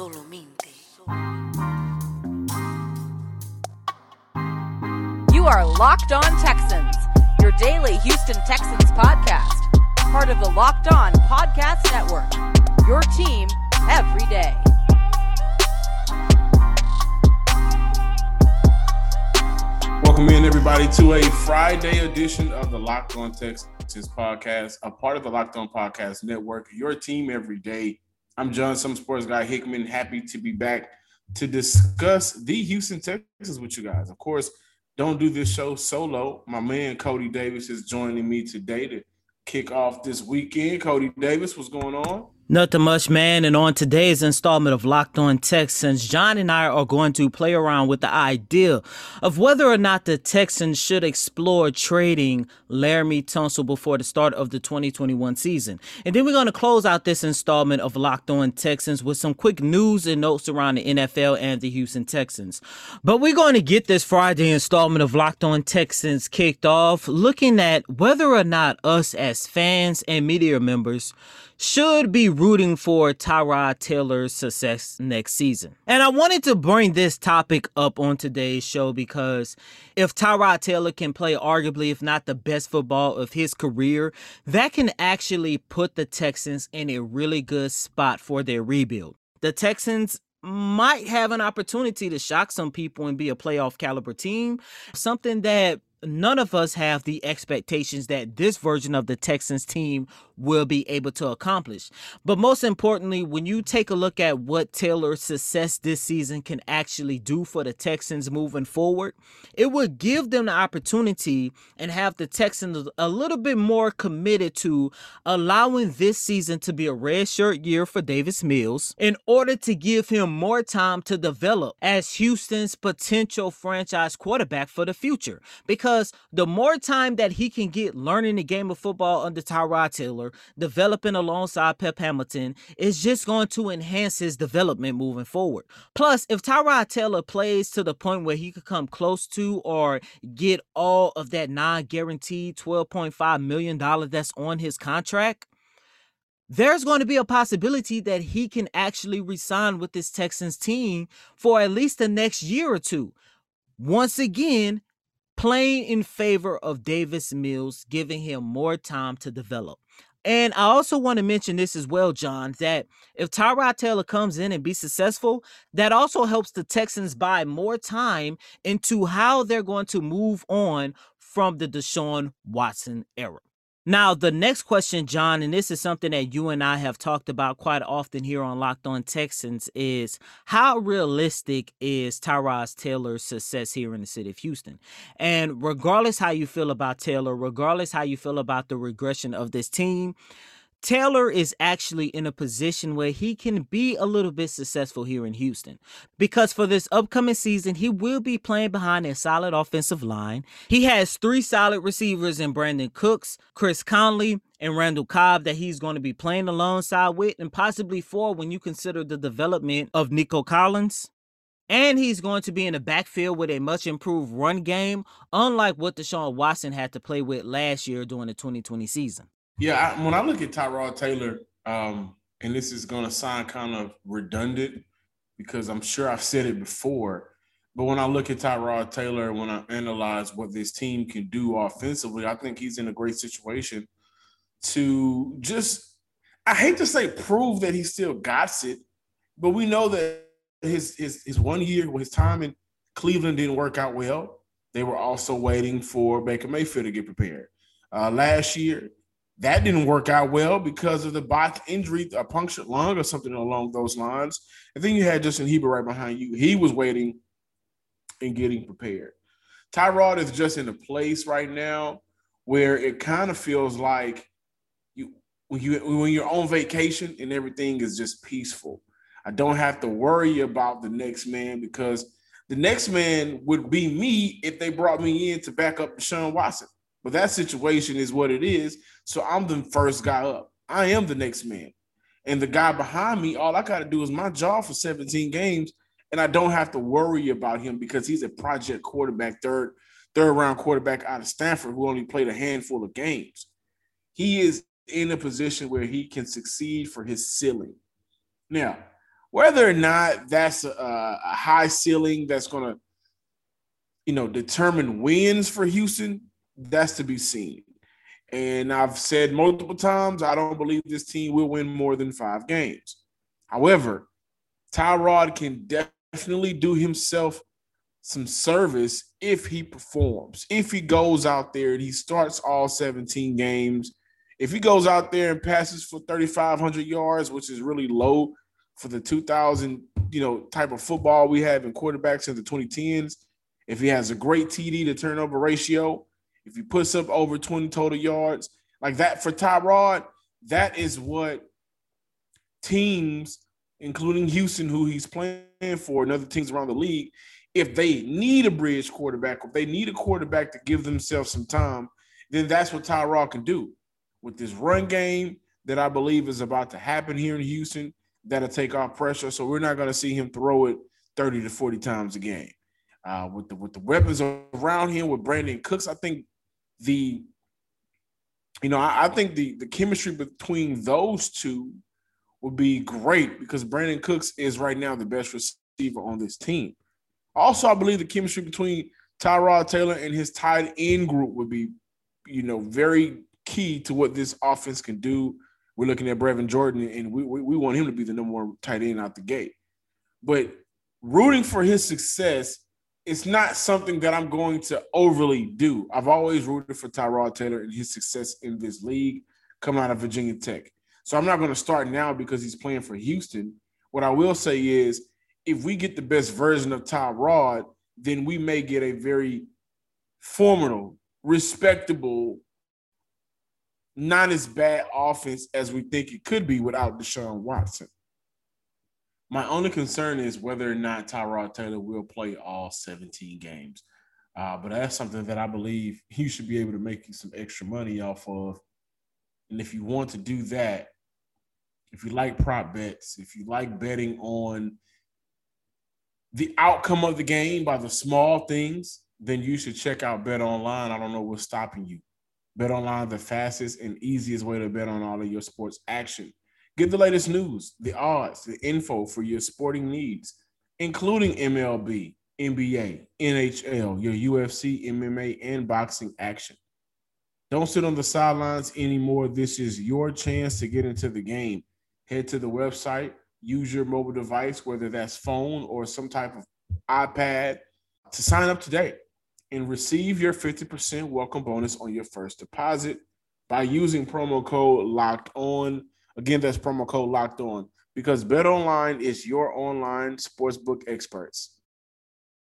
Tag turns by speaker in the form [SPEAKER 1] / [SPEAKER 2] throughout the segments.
[SPEAKER 1] Solamente.
[SPEAKER 2] You are Locked On Texans, your daily Houston Texans podcast. Part of the Locked On Podcast Network. Your team every day.
[SPEAKER 3] Welcome in, everybody, to a Friday edition of the Locked On Texans podcast, a part of the Locked On Podcast Network, your team every day. I'm John, some sports guy Hickman, happy to be back to discuss the Houston Texans with you guys. Of course, don't do this show solo. My man Cody Davis is joining me today to kick off this weekend. Cody Davis, what's going on?
[SPEAKER 4] Nothing much, man. And on today's installment of Locked On Texans, John and I are going to play around with the idea of whether or not the Texans should explore trading Laremy Tunsil before the start of the 2021 season. And then we're going to close out this installment of Locked On Texans with some quick news and notes around the NFL and the Houston Texans. But we're going to get this Friday installment of Locked On Texans kicked off looking at whether or not us as fans and media members should be rooting for Tyrod Taylor's success next season. And I wanted to bring this topic up on today's show because if Tyrod Taylor can play arguably, if not the best football of his career, that can actually put the Texans in a really good spot for their rebuild. The Texans might have an opportunity to shock some people and be a playoff caliber team, something that none of us have the expectations that this version of the Texans team will be able to accomplish. But most importantly, when you take a look at what Taylor's success this season can actually do for the Texans moving forward, it would give them the opportunity and have the Texans a little bit more committed to allowing this season to be a red shirt year for Davis Mills in order to give him more time to develop as Houston's potential franchise quarterback for the future. Because the more time that he can get learning the game of football under Tyrod Taylor, developing alongside Pep Hamilton is just going to enhance his development moving forward. Plus, if Tyrod Taylor plays to the point where he could come close to or get all of that non-guaranteed $12.5 million that's on his contract, there's going to be a possibility that he can actually resign with this Texans team for at least the next year or two. Once again, playing in favor of Davis Mills, giving him more time to develop. And I also want to mention this as well, John, that if Tyrod Taylor comes in and be successful, that also helps the Texans buy more time into how they're going to move on from the Deshaun Watson era. Now, the next question, John, and this is something that you and I have talked about quite often here on Locked On Texans, is how realistic is Tyrod Taylor's success here in the city of Houston? And regardless how you feel about Taylor, regardless how you feel about the regression of this team, Taylor is actually in a position where he can be a little bit successful here in Houston because for this upcoming season, he will be playing behind a solid offensive line. He has three solid receivers in Brandin Cooks, Chris Conley, and Randall Cobb that he's going to be playing alongside with, and possibly four when you consider the development of Nico Collins. And he's going to be in the backfield with a much improved run game, unlike what Deshaun Watson had to play with last year during the 2020 season.
[SPEAKER 3] Yeah, I, when I look at Tyrod Taylor, um, and this is going to sound kind of redundant because I'm sure I've said it before, but when I look at Tyrod Taylor, when I analyze what this team can do offensively, I think he's in a great situation to just, I hate to say prove that he still got it, but we know that his, his, his one year, his time in Cleveland didn't work out well. They were also waiting for Baker Mayfield to get prepared. Uh, last year, that didn't work out well because of the botched injury, a punctured lung or something along those lines. And then you had Justin Herbert right behind you. He was waiting and getting prepared. Tyrod is just in a place right now where it kind of feels like you when you when you're on vacation and everything is just peaceful. I don't have to worry about the next man because the next man would be me if they brought me in to back up Deshaun Watson. But that situation is what it is. So I'm the first guy up. I am the next man. And the guy behind me, all I got to do is my job for 17 games, and I don't have to worry about him because he's a project quarterback, third third round quarterback out of Stanford who only played a handful of games. He is in a position where he can succeed for his ceiling. Now, Whether or not that's a, a high ceiling that's going to, you know, determine wins for Houston, that's to be seen. And I've said multiple times, I don't believe this team will win more than five games. However, Tyrod can definitely do himself some service if he performs. If he goes out there and he starts all 17 games, if he goes out there and passes for 3,500 yards, which is really low for the 2000, you know, type of football we have in quarterbacks in the 2010s, if he has a great TD to turnover ratio, if he puts up over 20 total yards, like that for Tyrod, that is what teams, including Houston, who he's playing for, and other teams around the league, if they need a bridge quarterback, if they need a quarterback to give themselves some time, then that's what Tyrod can do. With this run game that I believe is about to happen here in Houston, that'll take off pressure. So we're not going to see him throw it 30 to 40 times a game. Uh, with the with the weapons around him, with Brandin Cooks, I think the you know, I, I think the the chemistry between those two would be great because Brandin Cooks is right now the best receiver on this team. Also, I believe the chemistry between Tyrod Taylor and his tight end group would be, you know, very key to what this offense can do. We're looking at Brevin Jordan, and we, we, we want him to be the number one tight end out the gate. But rooting for his success is not something that I'm going to overly do. I've always rooted for Tyrod Taylor and his success in this league coming out of Virginia Tech. So I'm not going to start now because he's playing for Houston. What I will say is if we get the best version of Tyrod, then we may get a very formidable, respectable, not as bad offense as we think it could be without Deshaun Watson. My only concern is whether or not Tyrod Taylor will play all 17 games. Uh, but that's something that I believe he should be able to make you some extra money off of. And if you want to do that, if you like prop bets, if you like betting on the outcome of the game by the small things, then you should check out Bet Online. I don't know what's stopping you. Bet Online, the fastest and easiest way to bet on all of your sports action. Get the latest news, the odds, the info for your sporting needs, including MLB, NBA, NHL, your UFC, MMA, and boxing action. Don't sit on the sidelines anymore. This is your chance to get into the game. Head to the website use your mobile device, whether that's phone or some type of iPad, to sign up today and receive your 50% welcome bonus on your first deposit by using promo code locked on. Again, that's promo code locked on because Bet Online is your online sportsbook experts.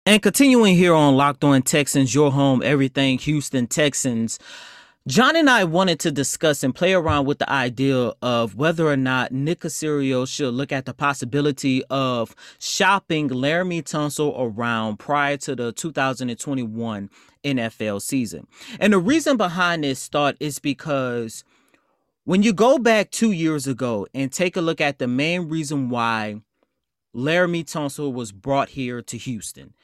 [SPEAKER 4] And continuing here on Locked On Texans, your home, everything Houston Texans. John and I wanted to discuss and play around with the idea of whether or not Nick Caserio should look at the possibility of shopping Laremy Tunsil around prior to the 2021 NFL season. And the reason behind this thought is because when you go back two years ago and take a look at the main reason why Laremy Tunsil was brought here to Houston,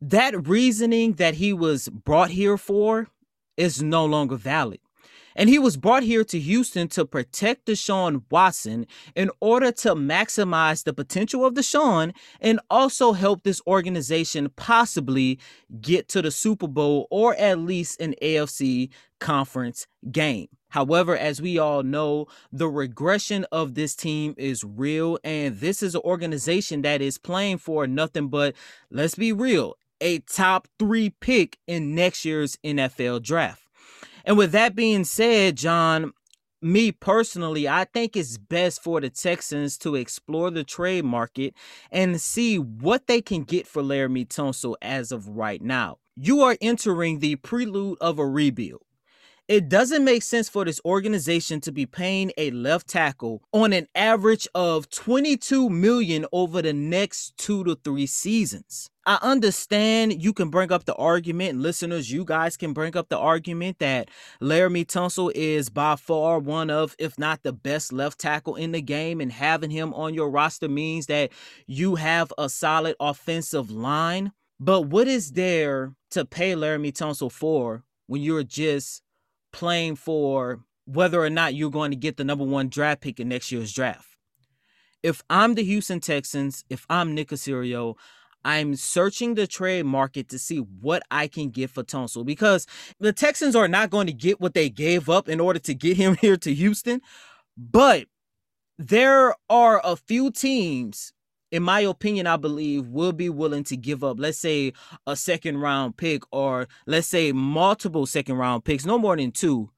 [SPEAKER 4] that reasoning that he was brought here for is no longer valid. And he was brought here to Houston to protect Deshaun Watson in order to maximize the potential of Deshaun and also help this organization possibly get to the Super Bowl or at least an AFC conference game. However, as we all know, the regression of this team is real, and this is an organization that is playing for nothing but, let's be real, a top three pick in next year's NFL draft. And with that being said, John, me personally, I think it's best for the Texans to explore the trade market and see what they can get for Laremy Tunsil as of right now. You are entering the prelude of a rebuild. It doesn't make sense for this organization to be paying a left tackle on an average of 22 million over the next 2 to 3 seasons. I understand you can bring up the argument, listeners, you guys can bring up the argument that Laremy Tunsil is by far one of, if not the best left tackle in the game, and having him on your roster means that you have a solid offensive line. But what is there to pay Laremy Tunsil for when you're just playing for whether or not you're going to get the number one draft pick in next year's draft. if I'm the Houston Texans, if I'm Nick Caserio, I'm searching the trade market to see what I can get for Tunsil because the Texans are not going to get what they gave up in order to get him here to Houston. But there are a few teams, in my opinion, I believe, will be willing to give up, let's say, a second round pick or let's say multiple second round picks, no more than two,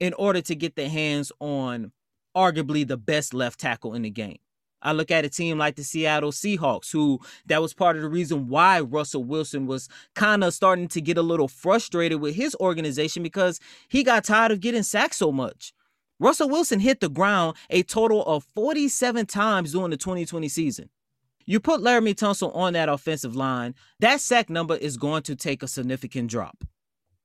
[SPEAKER 4] in order to get their hands on arguably the best left tackle in the game. I look at a team like the Seattle Seahawks, who that was part of the reason why Russell Wilson was kind of starting to get a little frustrated with his organization because he got tired of getting sacked so much. Russell Wilson hit the ground a total of 47 times during the 2020 season. You put Laramie Tunsil on that offensive line, that sack number is going to take a significant drop.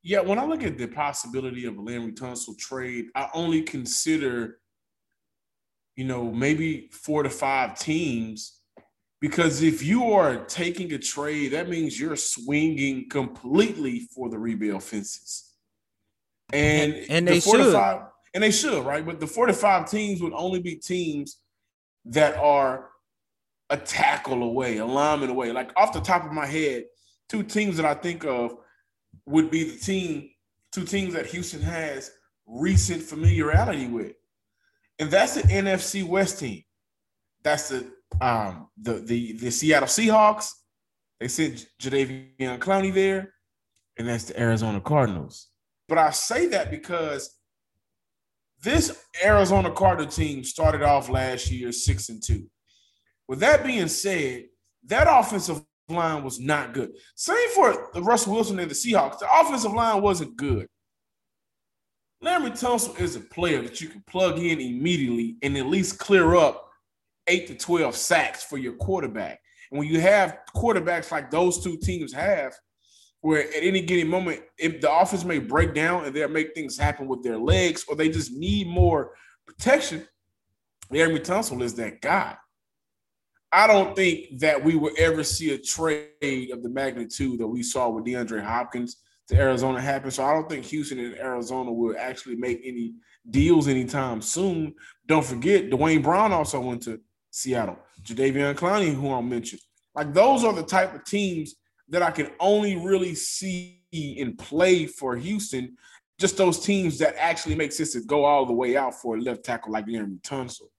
[SPEAKER 3] Yeah, when I look at the possibility of a Laremy Tunsil trade, I only consider you know, maybe four to five teams. Because if you are taking a trade, that means you're swinging completely for the rebuild fences. And,
[SPEAKER 4] and, they should.
[SPEAKER 3] Five, and they should, right? But the four to five teams would only be teams that are a tackle away, a lineman away. Like off the top of my head, two teams that I think of would be the team, two teams that Houston has recent familiarity with and that's the NFC West team. That's the um the the the Seattle Seahawks. They sent Jadeveon Clowney there, and that's the Arizona Cardinals. But I say that because this Arizona Cardinal team started off last year six and two. With that being said, that offensive line was not good. Same for the Russell Wilson and the Seahawks. The offensive line wasn't good. Laremy Tunsil is a player that you can plug in immediately and at least clear up eight to 12 sacks for your quarterback. And when you have quarterbacks like those two teams have, where at any given moment, if the offense may break down and they'll make things happen with their legs, or they just need more protection, Laremy Tunsil is that guy. I don't think that we will ever see a trade of the magnitude that we saw with DeAndre Hopkins to Arizona happen. So I don't think Houston and Arizona will actually make any deals anytime soon. Don't forget, Duane Brown also went to Seattle. Jadeveon Clowney, who I mentioned. Like those are the type of teams that I can only really see in play for Houston. Just those teams that actually make sense to go all the way out for a left tackle like Laremy Tunsil.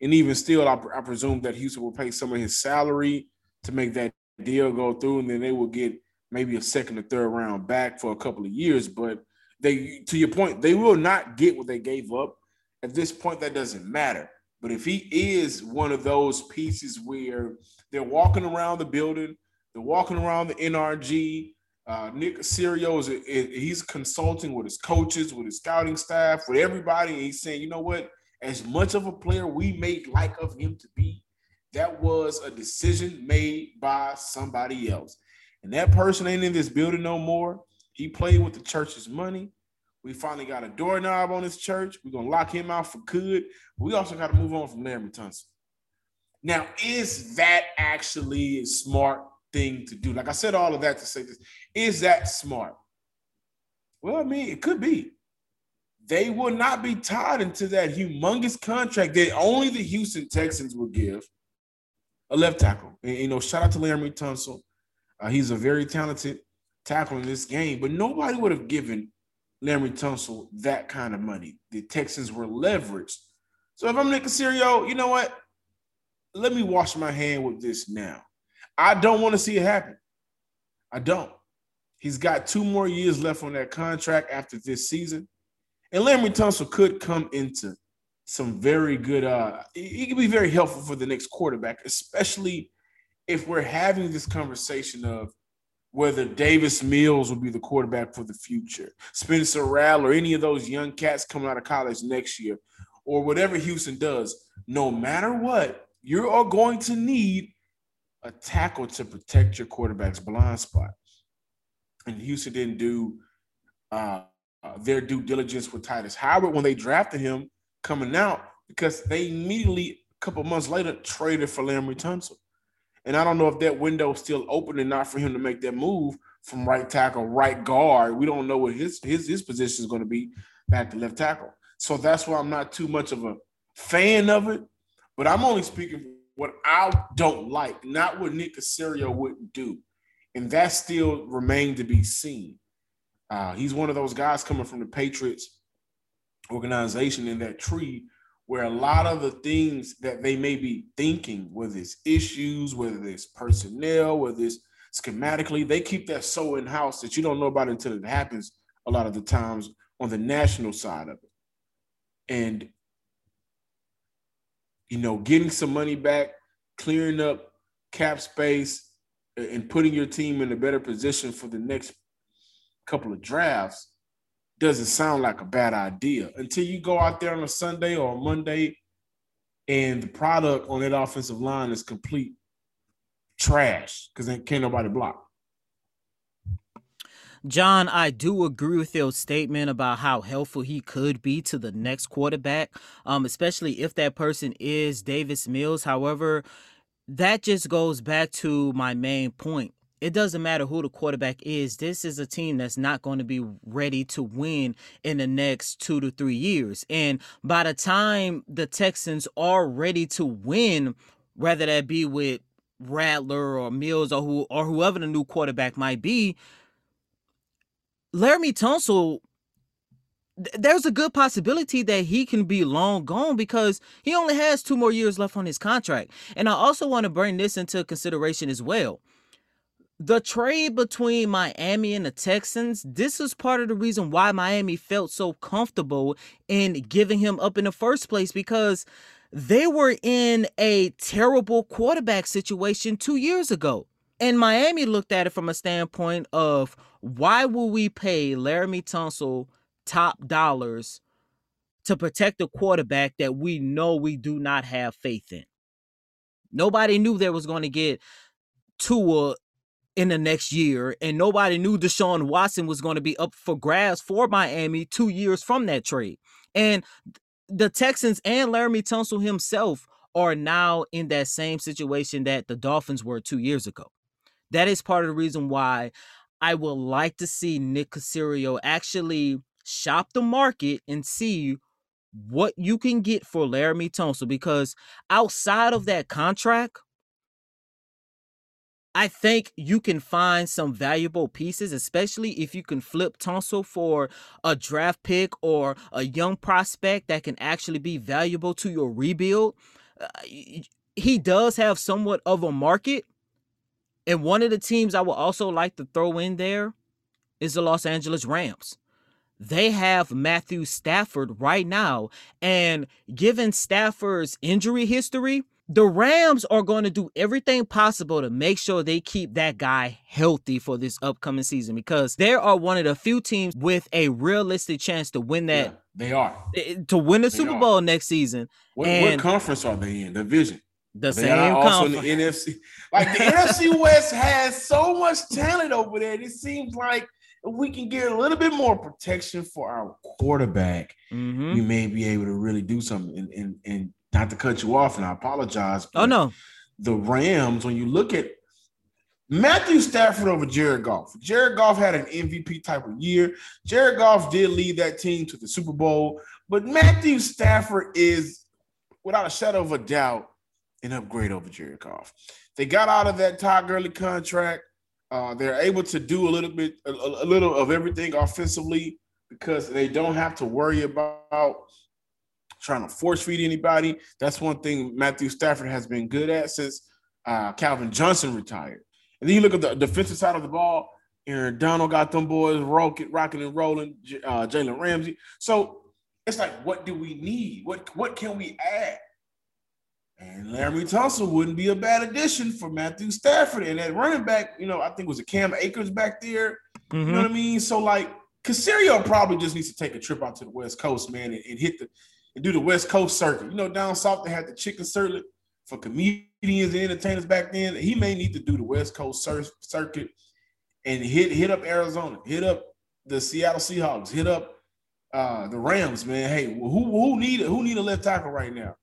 [SPEAKER 3] And even still, I, I presume that Houston will pay some of his salary to make that deal go through, and then they will get maybe a second or third round back for a couple of years. But they, to your point, they will not get what they gave up. At this point, that doesn't matter. But if he is one of those pieces where they're walking around the building, they're walking around the NRG, uh, Nick Caserio is, he's consulting with his coaches, with his scouting staff, with everybody. And he's saying, you know what? As much of a player we may like of him to be, that was a decision made by somebody else and that person ain't in this building no more. He played with the church's money. We finally got a doorknob on this church. We're gonna lock him out for good. We also got to move on from Laremy Tunsil. Now, is that actually a smart thing to do? Like I said, all of that to say this: is that smart? Well, I mean, it could be. They will not be tied into that humongous contract that only the Houston Texans will give a left tackle. And, you know, shout out to Laremy Tunsil. Uh, he's a very talented tackle in this game, but nobody would have given Laremy Tunsil that kind of money. The Texans were leveraged. So if I'm Nick Caserio, you know what? Let me wash my hand with this now. I don't want to see it happen. I don't. He's got two more years left on that contract after this season. And Laremy Tunsil could come into some very good, uh, he could be very helpful for the next quarterback, especially if we're having this conversation of whether Davis Mills will be the quarterback for the future, Spencer Rattler, or any of those young cats coming out of college next year, or whatever Houston does, no matter what, you are going to need a tackle to protect your quarterback's blind spot. And Houston didn't do uh, uh, their due diligence with Tytus Howard when they drafted him coming out because they immediately, a couple months later, traded for Laremy Tunsil. And I don't know if that window is still open or not for him to make that move from right tackle, right guard. We don't know what his his his position is going to be back to left tackle. So that's why I'm not too much of a fan of it. But I'm only speaking what I don't like, not what Nick Caserio wouldn't do. And that still remained to be seen. Uh, he's one of those guys coming from the Patriots organization in that tree where a lot of the things that they may be thinking, whether it's issues, whether it's personnel, whether it's schematically, they keep that so in house that you don't know about it until it happens a lot of the times on the national side of it. And, you know, getting some money back, clearing up cap space, and putting your team in a better position for the next couple of drafts doesn't sound like a bad idea until you go out there on a Sunday or a Monday and the product on that offensive line is complete trash because then can't nobody block.
[SPEAKER 4] John, I do agree with your statement about how helpful he could be to the next quarterback, um, especially if that person is Davis Mills. However, that just goes back to my main point it doesn't matter who the quarterback is. This is a team that's not going to be ready to win in the next two to three years. And by the time the Texans are ready to win, whether that be with Rattler or Mills or who or whoever the new quarterback might be, Laremy Tunsil, there's a good possibility that he can be long gone because he only has two more years left on his contract. And I also want to bring this into consideration as well the trade between Miami and the Texans, this is part of the reason why Miami felt so comfortable in giving him up in the first place because they were in a terrible quarterback situation two years ago. And Miami looked at it from a standpoint of why will we pay Laremy Tunsil top dollars to protect a quarterback that we know we do not have faith in? Nobody knew there was going to get Tua in the next year, and nobody knew Deshaun Watson was going to be up for grabs for Miami two years from that trade. And the Texans and Laremy Tunsil himself are now in that same situation that the Dolphins were two years ago. That is part of the reason why I would like to see Nick Caserio actually shop the market and see what you can get for Laremy Tunsil because outside of that contract, I think you can find some valuable pieces, especially if you can flip Tunsil for a draft pick or a young prospect that can actually be valuable to your rebuild. Uh, he does have somewhat of a market. And one of the teams I would also like to throw in there is the Los Angeles Rams. They have Matthew Stafford right now. And given Stafford's injury history, the Rams are going to do everything possible to make sure they keep that guy healthy for this upcoming season because they are one of the few teams with a realistic chance to win that. Yeah,
[SPEAKER 3] they are
[SPEAKER 4] eh, to win the they Super are. Bowl next season.
[SPEAKER 3] What, what, conference are they in? The division.
[SPEAKER 4] The they same conference.
[SPEAKER 3] in the NFC. Like the NFC West has so much talent over there. It seems like if we can get a little bit more protection for our quarterback, mm-hmm. we may be able to really do something and, and, and not to cut you off, and I apologize.
[SPEAKER 4] Oh no,
[SPEAKER 3] the Rams. When you look at Matthew Stafford over Jared Goff, Jared Goff had an MVP type of year. Jared Goff did lead that team to the Super Bowl, but Matthew Stafford is, without a shadow of a doubt, an upgrade over Jared Goff. They got out of that Todd Gurley contract. Uh, they're able to do a little bit, a, a little of everything offensively because they don't have to worry about trying to force feed anybody. That's one thing Matthew Stafford has been good at since uh, Calvin Johnson retired. And then you look at the defensive side of the ball. Aaron Donald got them boys rocking, rocking and rolling. Uh, Jalen Ramsey. So it's like, what do we need? What what can we add? And Laremy Tunsil wouldn't be a bad addition for Matthew Stafford. And that running back, you know, I think was a Cam Akers back there. Mm-hmm. You know mm-hmm. what I mean? So like Caserio probably just needs to take a trip out to the West Coast, man, and, and hit the and do the West Coast circuit. You know, down south they had the chicken circuit for comedians and entertainers back then. He may need to do the West Coast cir- circuit and hit hit up Arizona, hit up the Seattle Seahawks, hit up uh, the Rams. Man, hey, who who need who need a left tackle right now?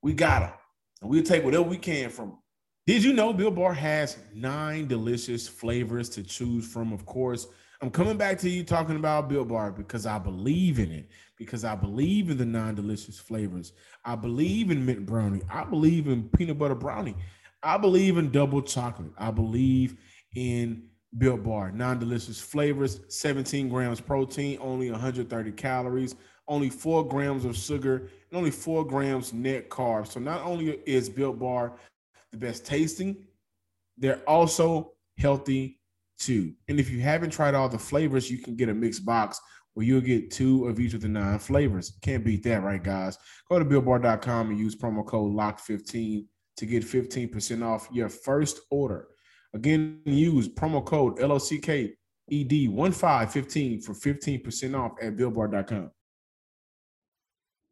[SPEAKER 3] We got him, and we'll take whatever we can from him. Did you know Built Bar has nine delicious flavors to choose from? Of course, I'm coming back to you talking about Built Bar because I believe in it, because I believe in the non delicious flavors. I believe in mint brownie. I believe in peanut butter brownie. I believe in double chocolate. I believe in Built Bar, nine delicious flavors, 17 grams protein, only 130 calories, only four grams of sugar, and only four grams net carbs. So not only is Built Bar the best tasting, they're also healthy too. And if you haven't tried all the flavors, you can get a mixed box where you'll get two of each of the nine flavors. Can't beat that, right, guys? Go to builtbar.com and use promo code LOCK15 to get 15% off your first order. Again, use promo code LOCKED1515 for 15% off at builtbar.com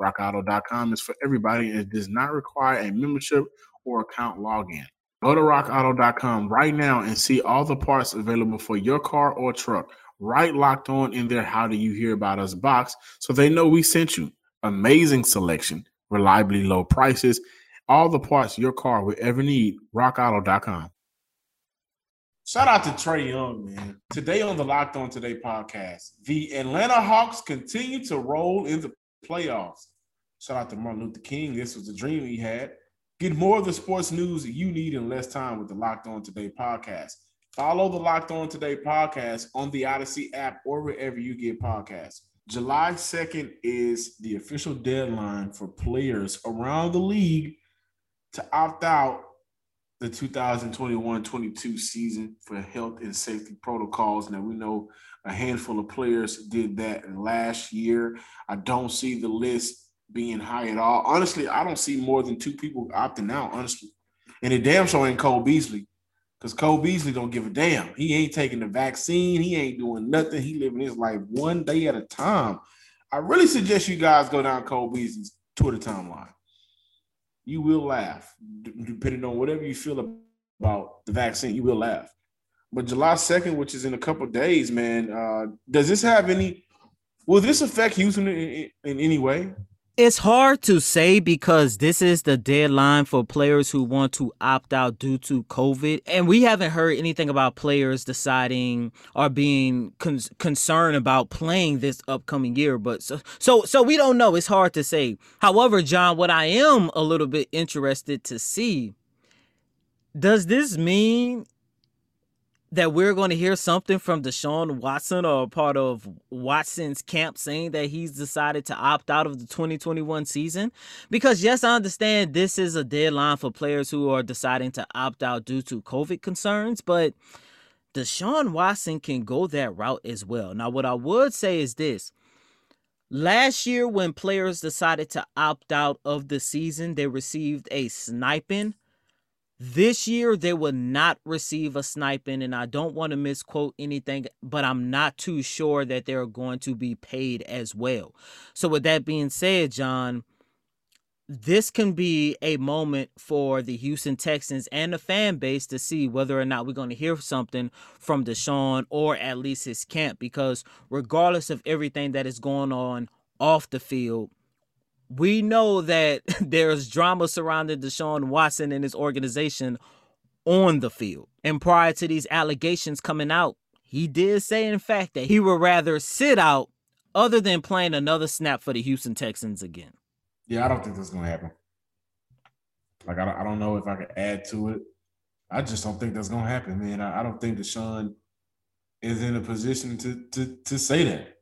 [SPEAKER 3] RockAuto.com is for everybody and it does not require a membership or account login. Go to rockauto.com right now and see all the parts available for your car or truck. Right locked on in their How Do You Hear About Us box so they know we sent you. Amazing selection, reliably low prices, all the parts your car will ever need. RockAuto.com. Shout out to Trae Young, man. Today on the Locked On Today podcast, the Atlanta Hawks continue to roll in the playoffs. Shout out to Martin Luther King. This was the dream he had. Get more of the sports news you need in less time with the Locked On Today podcast. Follow the Locked On Today podcast on the Odyssey app or wherever you get podcasts. July 2nd is the official deadline for players around the league to opt out the 2021-22 season for health and safety protocols. Now we know a handful of players did that last year. I don't see the list being high at all. Honestly, I don't see more than two people opting out, honestly. And it damn sure ain't Cole Beasley. Because Cole Beasley don't give a damn. He ain't taking the vaccine. He ain't doing nothing. He living his life one day at a time. I really suggest you guys go down Cole Beasley's Twitter timeline. You will laugh. Depending on whatever you feel about the vaccine, you will laugh. But July 2nd, which is in a couple days, man, uh, does this have any will this affect Houston in, in, in any way?
[SPEAKER 4] It's hard to say because this is the deadline for players who want to opt out due to COVID. And we haven't heard anything about players deciding or being con- concerned about playing this upcoming year. But so, so, so we don't know. It's hard to say. However, John, what I am a little bit interested to see does this mean that we're going to hear something from Deshaun Watson or part of Watson's camp saying that he's decided to opt out of the 2021 season? Because, yes, I understand this is a deadline for players who are deciding to opt out due to COVID concerns, but Deshaun Watson can go that route as well. Now, what I would say is this. Last year, when players decided to opt out of the season, they received a sniping this year, they will not receive a sniping, and I don't want to misquote anything, but I'm not too sure that they're going to be paid as well. So, with that being said, John, this can be a moment for the Houston Texans and the fan base to see whether or not we're going to hear something from Deshaun or at least his camp. Because regardless of everything that is going on off the field, we know that there's drama surrounding Deshaun Watson and his organization on the field. And prior to these allegations coming out, he did say, in fact, that he would rather sit out other than playing another snap for the Houston Texans again.
[SPEAKER 3] Yeah, I don't think that's gonna happen. Like I don't, I don't know if I can add to it. I just don't think that's gonna happen, man. I, I don't think Deshaun is in a position to to to say that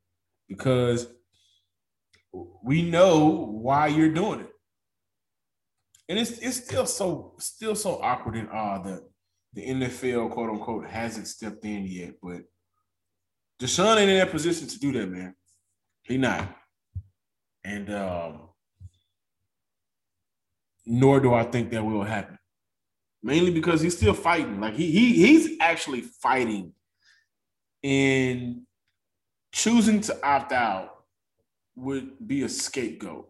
[SPEAKER 3] because we know why you're doing it. And it's it's still so still so awkward and odd that the NFL quote unquote hasn't stepped in yet. But Deshaun ain't in that position to do that, man. He not. And um nor do I think that will happen. Mainly because he's still fighting. Like he, he he's actually fighting and choosing to opt out would be a scapegoat.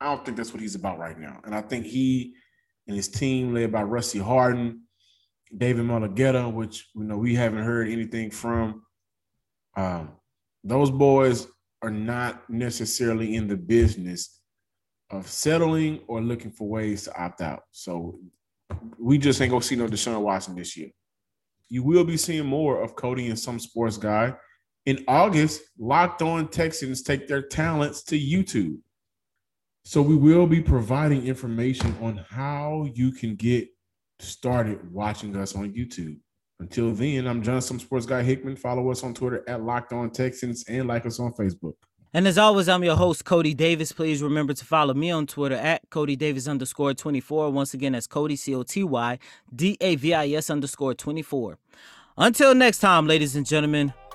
[SPEAKER 3] I don't think that's what he's about right now. And I think he and his team, led by Rusty Hardin, David Mulugheta, which you know we haven't heard anything from. Um, those boys are not necessarily in the business of settling or looking for ways to opt out. So we just ain't gonna see no Deshaun Watson this year. You will be seeing more of Cody and some sports guy. In August, Locked On Texans take their talents to YouTube. So we will be providing information on how you can get started watching us on YouTube. Until then, I'm John Some Sports Guy Hickman. Follow us on Twitter at Locked On Texans and like us on Facebook.
[SPEAKER 4] And as always, I'm your host, Cody Davis. Please remember to follow me on Twitter at Coty Davis underscore 24. Once again, that's Cody, C O T Y D A V I S underscore 24. Until next time, ladies and gentlemen,